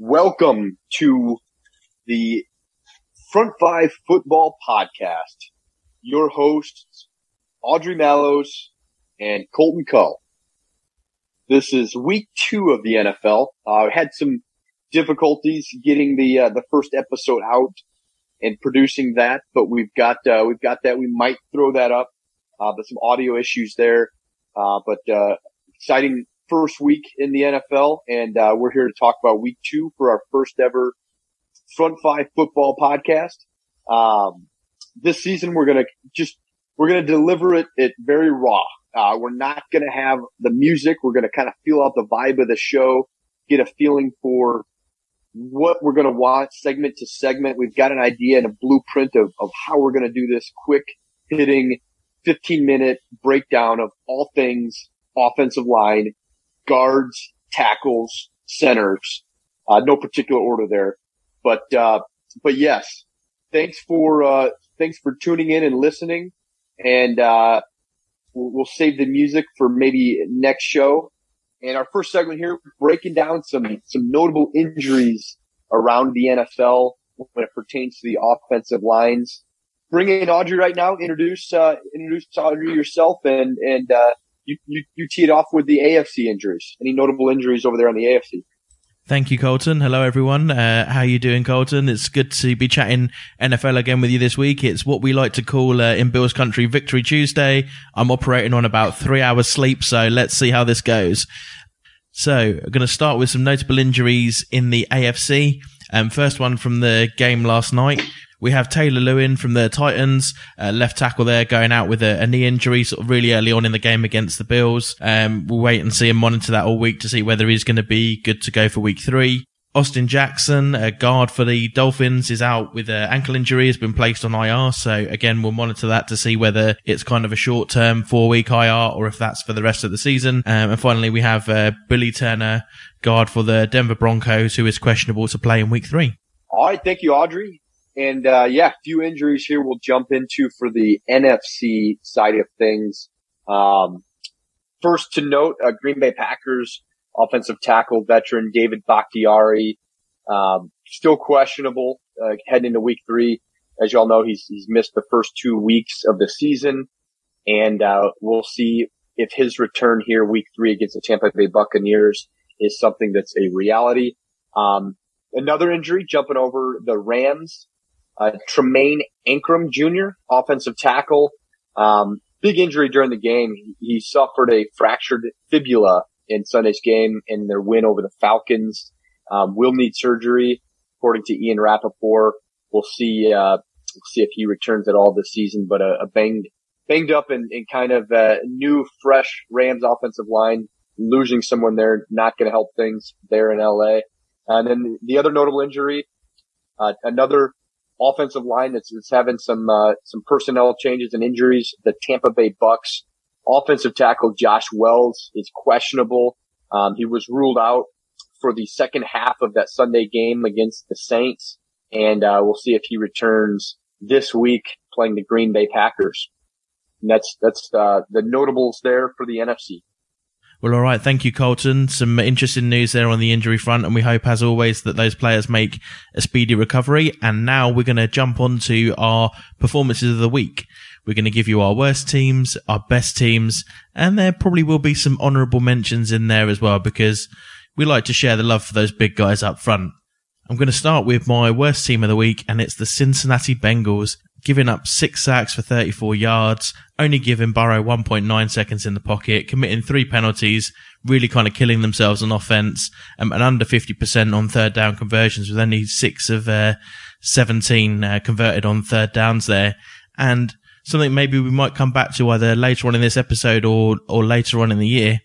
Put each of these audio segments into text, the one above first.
Welcome to the Front Five Football Podcast. Your hosts, Adri Mallows and Colton Cull. This is week two of the NFL. I uh, had some difficulties getting the uh, the first episode out and producing that, but we've got uh, we've got that. We might throw that up, uh, but some audio issues there. Uh, but uh, exciting first week in the NFL, and uh, we're here to talk about week two for our first ever front five football podcast. Um, this season, we're going to just, we're going to deliver it, it very raw. Uh, we're not going to have the music. We're going to kind of feel out the vibe of the show, get a feeling for what we're going to watch segment to segment. We've got an idea and a blueprint of, of how we're going to do this quick hitting 15 minute breakdown of all things offensive line guards, tackles, centers. Uh, no particular order there, but, uh, but yes, thanks for, uh, thanks for tuning in and listening. And, uh, we'll, save the music for maybe next show. And our first segment here, breaking down some, some notable injuries around the NFL when it pertains to the offensive lines. Bring in Adri right now. Introduce, uh, introduce Adri yourself and, and, uh, you, you, you teed off with the AFC injuries. Any notable injuries over there on the AFC? Thank you, Colton. Hello, everyone. Uh, how you doing, Colton? It's good to be chatting NFL again with you this week. It's what we like to call uh, in Bills country Victory Tuesday. I'm operating on about three hours sleep, so let's see how this goes. So, I'm going to start with some notable injuries in the AFC. Um, first one from the game last night. We have Taylor Lewan from the Titans, uh, left tackle there, going out with a, a, knee injury sort of really early on in the game against the Bills. Um, we'll wait and see and monitor that all week to see whether he's going to be good to go for week three. Austin Jackson, a guard for the Dolphins, is out with an ankle injury, has been placed on IR. So again, we'll monitor that to see whether it's kind of a short term four week IR or if that's for the rest of the season. Um, and finally, we have uh, Billy Turner, guard for the Denver Broncos, who is questionable to play in week three. All right. Thank you, Adri. And uh, yeah, few injuries here we'll jump into for the NFC side of things. Um, first to note, uh, Green Bay Packers offensive tackle veteran David Bakhtiari, um, still questionable uh, heading into week three. As y'all know, he's he's missed the first two weeks of the season, and uh, we'll see if his return here week three against the Tampa Bay Buccaneers is something that's a reality. Um, another injury jumping over the Rams uh, Tremayne Anchrum Jr., offensive tackle. Um, big injury during the game. He, he, suffered a fractured fibula in Sunday's game in their win over the Falcons. Um, will need surgery, according to Ian Rapoport. We'll see, uh, see if he returns at all this season, but a, a banged, banged up and, and kind of a new, fresh Rams offensive line. Losing someone there, not going to help things there in LA. And then the other notable injury, uh, another offensive line that's, that's having some uh, some personnel changes and injuries. The Tampa Bay Bucks offensive tackle Josh Wells is questionable. Um, he was ruled out for the second half of that Sunday game against the Saints, and uh, we'll see if he returns this week playing the Green Bay Packers. And that's that's uh, the notables there for the NFC. Well, all right. Thank you, Colton. Some interesting news there on the injury front, and we hope, as always, that those players make a speedy recovery. And now we're going to jump on to our performances of the week. We're going to give you our worst teams, our best teams, and there probably will be some honourable mentions in there as well because we like to share the love for those big guys up front. I'm going to start with my worst team of the week, and it's the Cincinnati Bengals giving up six sacks for 34 yards, only giving Burrow 1.9 seconds in the pocket, committing three penalties, really kind of killing themselves on offense, um, and under 50% on third down conversions with only six of uh, 17 uh, converted on third downs there. And something maybe we might come back to either later on in this episode or, or later on in the year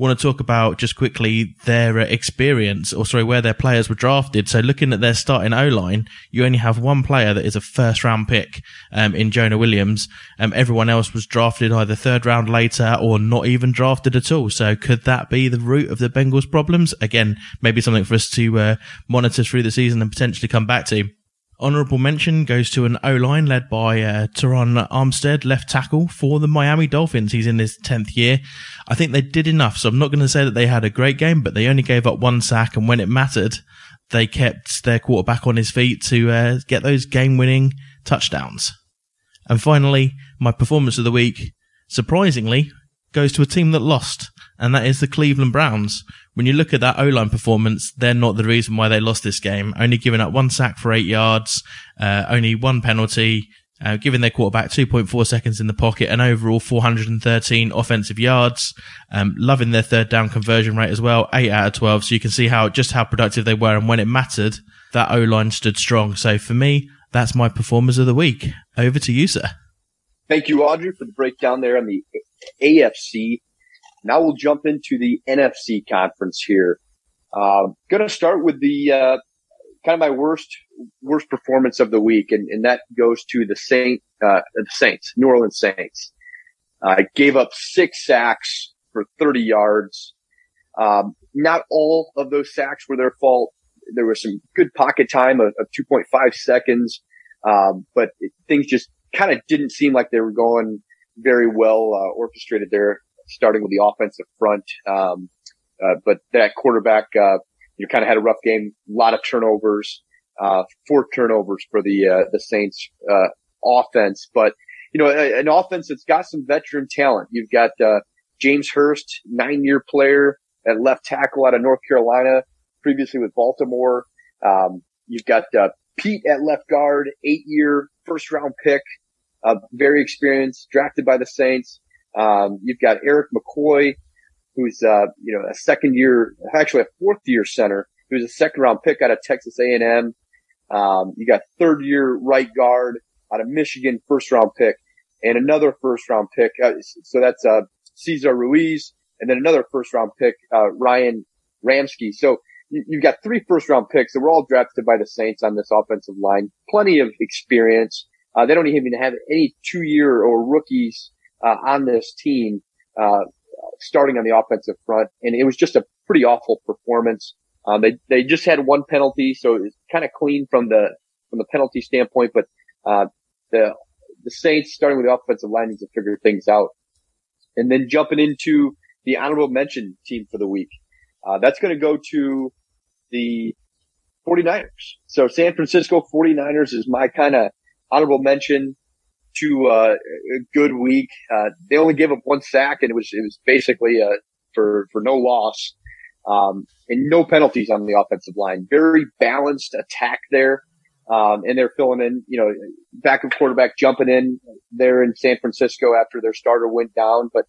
want to talk about just quickly their uh, experience, or sorry, where their players were drafted. So looking at their starting O line, you only have one player that is a first round pick um, in Jonah Williams. Um, everyone else was drafted either third round later or not even drafted at all. So could that be the root of the Bengals' problems? Again, maybe something for us to uh, monitor through the season and potentially come back to. Honourable mention goes to an O line led by uh, Terron Armstead, left tackle for the Miami Dolphins. He's in his 10th year. I think they did enough, so I'm not going to say that they had a great game, but they only gave up one sack, and when it mattered, they kept their quarterback on his feet to uh, get those game winning touchdowns. And finally, my performance of the week, surprisingly, goes to a team that lost, and that is the Cleveland Browns. When you look at that O-line performance, they're not the reason why they lost this game. Only giving up one sack for eight yards, uh, only one penalty, uh, giving their quarterback 2.4 seconds in the pocket and overall 413 offensive yards. Um, loving their third down conversion rate as well, 8 out of 12. So you can see how, just how productive they were. And when it mattered, that O-line stood strong. So for me, that's my performers of the week. Over to you, sir. Thank you, Adri, for the breakdown there on the AFC. Now we'll jump into the NFC conference here. Uh, going to start with the uh, kind of my worst worst performance of the week, and, and that goes to the Saint uh, the Saints, New Orleans Saints. I gave up six sacks for 30 yards. Um, not all of those sacks were their fault. There was some good pocket time of, of 2.5 seconds, um, but it, things just kind of didn't seem like they were going very well uh, orchestrated there, starting with the offensive front. Um, uh, but that quarterback, uh, you kind of had a rough game, a lot of turnovers, uh, four turnovers for the, uh, the Saints, uh, offense. But, you know, an offense that's got some veteran talent. You've got, James Hurst, nine year player at left tackle out of North Carolina, previously with Baltimore. Um, you've got, Peat at left guard, eight year first round pick uh, very experienced, drafted by the Saints. Um, you've got Erik McCoy, who's, uh, you know, a second year, actually a fourth year center, was a second round pick out of Texas A&M. Um, you got third year right guard out of Michigan, first round pick and another first round pick. Uh, so that's, uh, Cesar Ruiz and then another first round pick, uh, Ryan Ramczyk. So you've got three first round picks that were all drafted by the Saints on this offensive line. Plenty of experience. Uh, they don't even have any two year or rookies, uh, on this team, uh, starting on the offensive front. And it was just a pretty awful performance. Um, they, they just had one penalty, so it's kind of clean from the, from the penalty standpoint, but, uh, the, the Saints starting with the offensive line needs to figure things out. And then jumping into the honorable mention team for the week. Uh, that's going to go to the 49ers. So San Francisco 49ers is my kind of honorable mention to uh, a good week. Uh, they only gave up one sack, and it was it was basically uh, for for no loss, um, and no penalties on the offensive line. Very balanced attack there, um, and they're filling in. You know, backup quarterback jumping in there in San Francisco after their starter went down, but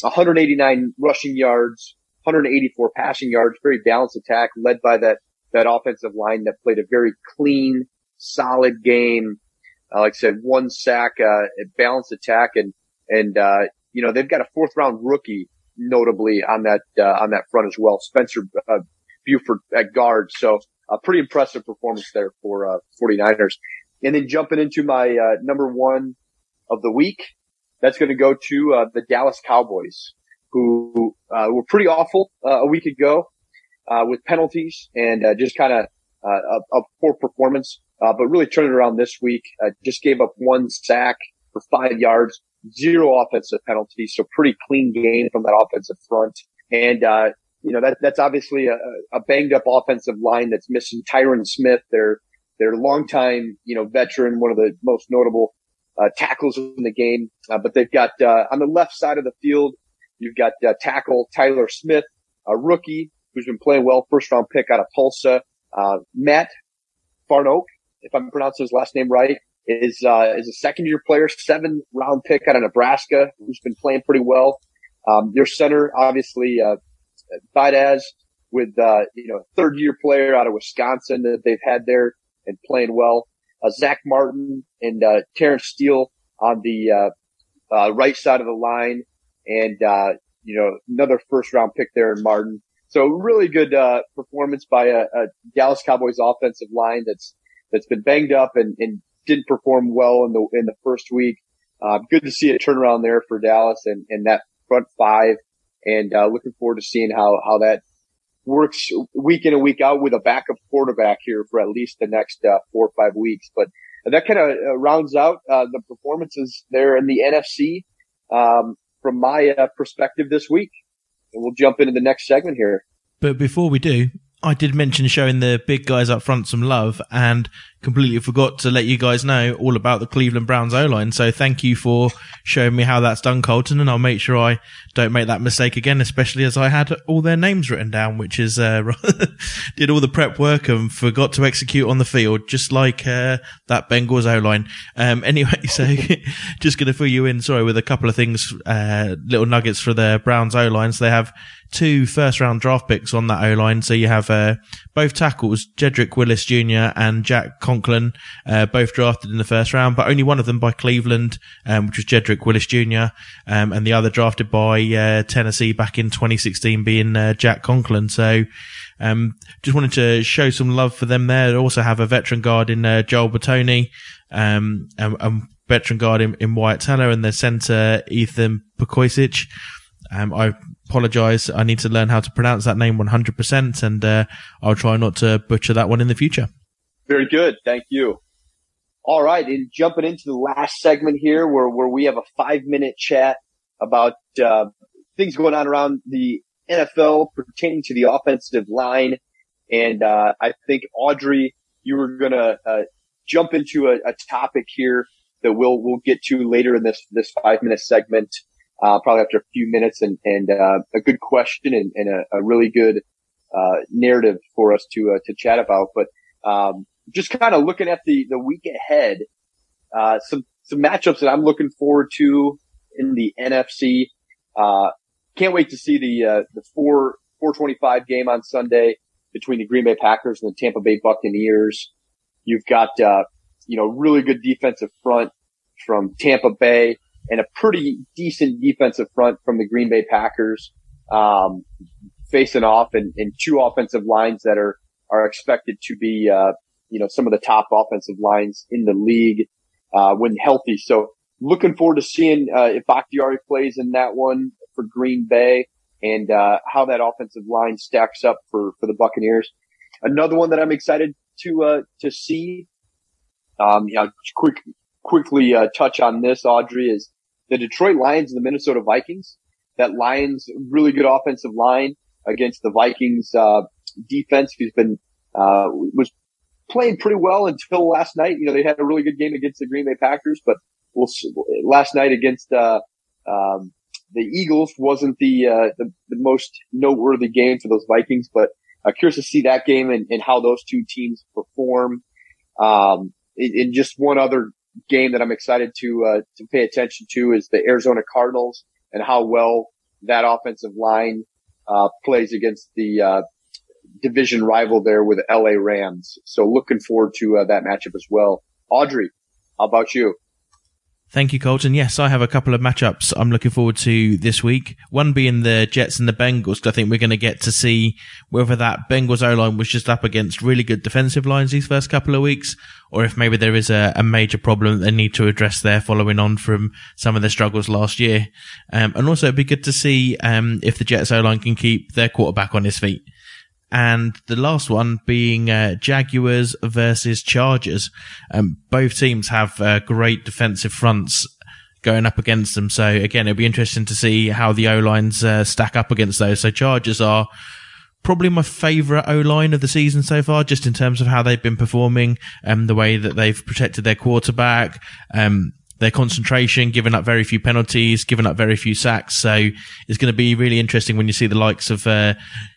189 rushing yards, 184 passing yards. Very balanced attack led by that that offensive line that played a very clean, solid game. Uh, like I said, one sack, uh, balanced attack and, and, uh, you know, they've got a fourth round rookie notably on that, uh, on that front as well. Spencer, uh, Burford at guard. So a pretty impressive performance there for, uh, 49ers. And then jumping into my, uh, number one of the week, that's going to go to, uh, the Dallas Cowboys who, uh, were pretty awful, a week ago, uh, with penalties and, just kind of, uh, a, a poor performance. Uh, but really turned it around this week. Uh, just gave up one sack for five yards, zero offensive penalties. So pretty clean game from that offensive front. And, uh, you know, that, that's obviously a, a banged up offensive line that's missing Tyron Smith, their, their longtime, you know, veteran, one of the most notable, uh, tackles in the game. Uh, but they've got, uh, on the left side of the field, you've got, tackle Tyler Smith, a rookie who's been playing well, first round pick out of Tulsa. Uh, Matt Farniok, if I'm pronouncing his last name right, is uh, is a second year player, seven round pick out of Nebraska, who's been playing pretty well. Um, your center, obviously, uh, with uh, you know third year player out of Wisconsin that they've had there and playing well. Uh, Zack Martin and uh, Terence Steele on the uh, uh, right side of the line, and uh, you know another first round pick there in Martin. So really good uh, performance by a, a Dallas Cowboys offensive line that's that's been banged up and, and didn't perform well in the in the first week. Uh, good to see a turnaround there for Dallas and, and that front five, and uh, looking forward to seeing how how that works week in and week out with a backup quarterback here for at least the next uh, four or five weeks. But that kind of uh, rounds out uh, the performances there in the NFC um, from my perspective this week. And we'll jump into the next segment here. But before we do, I did mention showing the big guys up front some love and completely forgot to let you guys know all about the Cleveland Browns O line. So thank you for showing me how that's done, Colton, and I'll make sure I don't make that mistake again, especially as I had all their names written down, which is, uh, did all the prep work and forgot to execute on the field, just like, uh, that Bengals O line. Um, anyway, so just going to fill you in, sorry, with a couple of things, uh, little nuggets for the Browns O line. So they have two first round draft picks on that O line. So you have uh, both tackles, Jedrick Willis Jr. and Jack Conklin, uh, both drafted in the first round, but only one of them by Cleveland, um, which was Jedrick Willis Jr. Um, and the other drafted by uh, Tennessee back in 2016, being uh, Jack Conklin. So. Um, just wanted to show some love for them there. They also have a veteran guard in uh, Joel Bitonio, um, and, and veteran guard in, in Wyatt Teller and their center Ethan Pokoicic. Um, I apologize. I need to learn how to pronounce that name 100%, and uh, I'll try not to butcher that one in the future. Very good. Thank you. All right. And jumping into the last segment here where, where we have a five minute chat about uh, things going on around the NFL pertaining to the offensive line. And uh, I think, Adri, you were going to uh, jump into a, a topic here that we'll, we'll get to later in this, this five minute segment uh, probably after a few minutes and, and, uh, a good question and, and a, a, really good, uh, narrative for us to, uh, to chat about. But, um, just kind of looking at the, the week ahead, uh, some, some matchups that I'm looking forward to in the NFC. Uh, can't wait to see the, uh, the four, 425 game on Sunday between the Green Bay Packers and the Tampa Bay Buccaneers. You've got, uh, you know, really good defensive front from Tampa Bay and a pretty decent defensive front from the Green Bay Packers, um, facing off and, and, two offensive lines that are, are expected to be, uh, you know, some of the top offensive lines in the league, uh, when healthy. So looking forward to seeing, uh, if Bakhtiari plays in that one for Green Bay and, uh, how that offensive line stacks up for, for the Buccaneers. Another one that I'm excited to, uh, to see, um, you know, quick, quickly, uh, touch on this, Adri, is the Detroit Lions and the Minnesota Vikings. That Lions really good offensive line against the Vikings uh, defense who's been uh, was playing pretty well until last night. You know, they had a really good game against the Green Bay Packers, but we'll, last night against uh, um, the Eagles wasn't the, uh, the, the most noteworthy game for those Vikings. But curious to see that game and, and how those two teams perform. Um, and just one other game that I'm excited to uh, to pay attention to is the Arizona Cardinals and how well that offensive line uh, plays against the uh, division rival there with LA Rams. So looking forward to uh, that matchup as well. Adri, how about you? Thank you, Colton. Yes, I have a couple of matchups I'm looking forward to this week. One being the Jets and the Bengals. I think we're going to get to see whether that Bengals O line was just up against really good defensive lines these first couple of weeks, or if maybe there is a, a major problem they need to address there following on from some of their struggles last year. Um, and also it'd be good to see, um, if the Jets O line can keep their quarterback on his feet and the last one being uh, Jaguars versus Chargers. Um, both teams have uh, great defensive fronts going up against them. So again, it'll be interesting to see how the O lines uh, stack up against those. So Chargers are probably my favourite O line of the season so far, just in terms of how they've been performing and um, the way that they've protected their quarterback. Um, their concentration, giving up very few penalties, giving up very few sacks. So it's going to be really interesting when you see the likes of uh,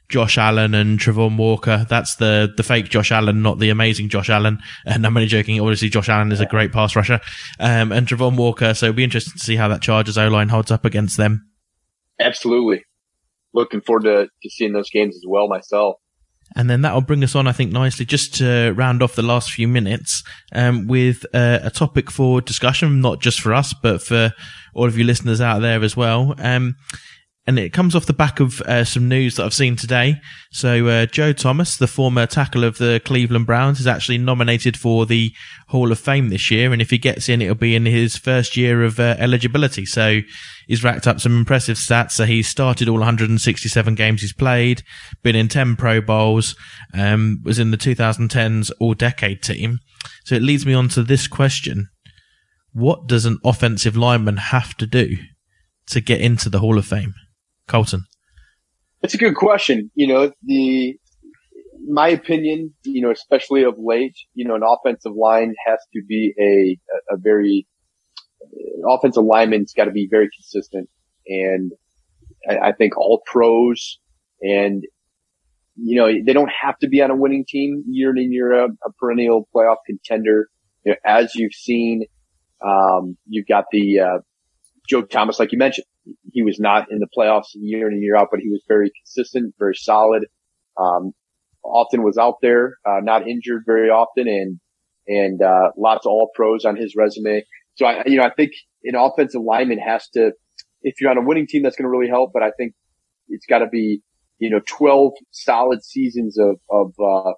Josh Allen and Travon Walker. That's the the fake Josh Allen, not the amazing Josh Allen. And I'm only joking. Obviously, Josh Allen is a great pass rusher. Um, and Travon Walker. So it'll be interesting to see how that Chargers O line holds up against them. Absolutely. Looking forward to, to seeing those games as well myself. And then that'll bring us on, I think, nicely just to round off the last few minutes um, with uh, a topic for discussion, not just for us, but for all of you listeners out there as well. Um, and it comes off the back of uh, some news that I've seen today. So uh, Joe Thomas, the former tackle of the Cleveland Browns, is actually nominated for the Hall of Fame this year, and if he gets in, it'll be in his first year of uh, eligibility. So he's racked up some impressive stats. So he's started all 167 games he's played, been in 10 Pro Bowls, um, was in the 2010s All Decade team. So it leads me on to this question: What does an offensive lineman have to do to get into the Hall of Fame? Colton? That's a good question. You know, the my opinion, you know, especially of late, you know, an offensive line has to be a, a very, offensive lineman's got to be very consistent. And I, I think all pros and, you know, they don't have to be on a winning team year in and year out, a perennial playoff contender. You know, as you've seen, um, you've got the, uh, Joe Thomas, like you mentioned, he was not in the playoffs year in and year out, but he was very consistent, very solid. Um, often was out there, uh, not injured very often and, and, uh, lots of all pros on his resume. So I, you know, I think an offensive lineman has to, if you're on a winning team, that's going to really help, but I think it's got to be, you know, 12 solid seasons of, of, uh,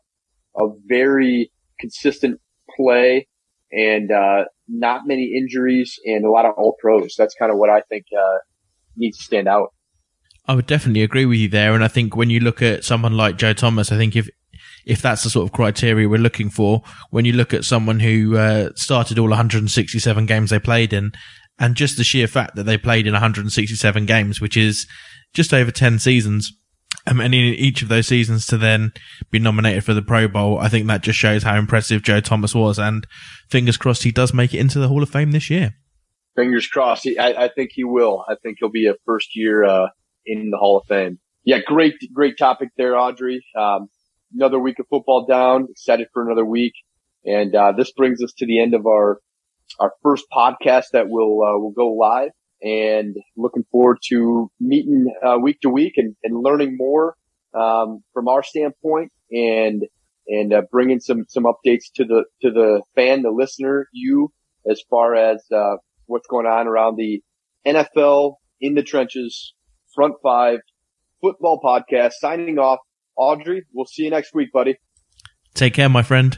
of very consistent play and, uh, not many injuries and a lot of all pros. That's kind of what I think, uh, needs to stand out. I would definitely agree with you there. And I think when you look at someone like Joe Thomas, I think if, if that's the sort of criteria we're looking for, when you look at someone who uh, started all 167 games they played in, and just the sheer fact that they played in 167 games, which is just over 10 seasons, um, and in each of those seasons to then be nominated for the Pro Bowl, I think that just shows how impressive Joe Thomas was. And fingers crossed he does make it into the Hall of Fame this year. Fingers crossed. I, I think he will. I think he'll be a first year uh, in the Hall of Fame. Yeah, great, great topic there, Adri. Um, another week of football down. Excited for another week, and uh, this brings us to the end of our our first podcast that will uh, will go live. And looking forward to meeting uh, week to week and, and learning more um, from our standpoint and and uh, bringing some some updates to the to the fan, the listener, you as far as uh, what's going on around the NFL in the trenches Front Five Football Podcast. Signing off, Adri. We'll see you next week, buddy. Take care, my friend.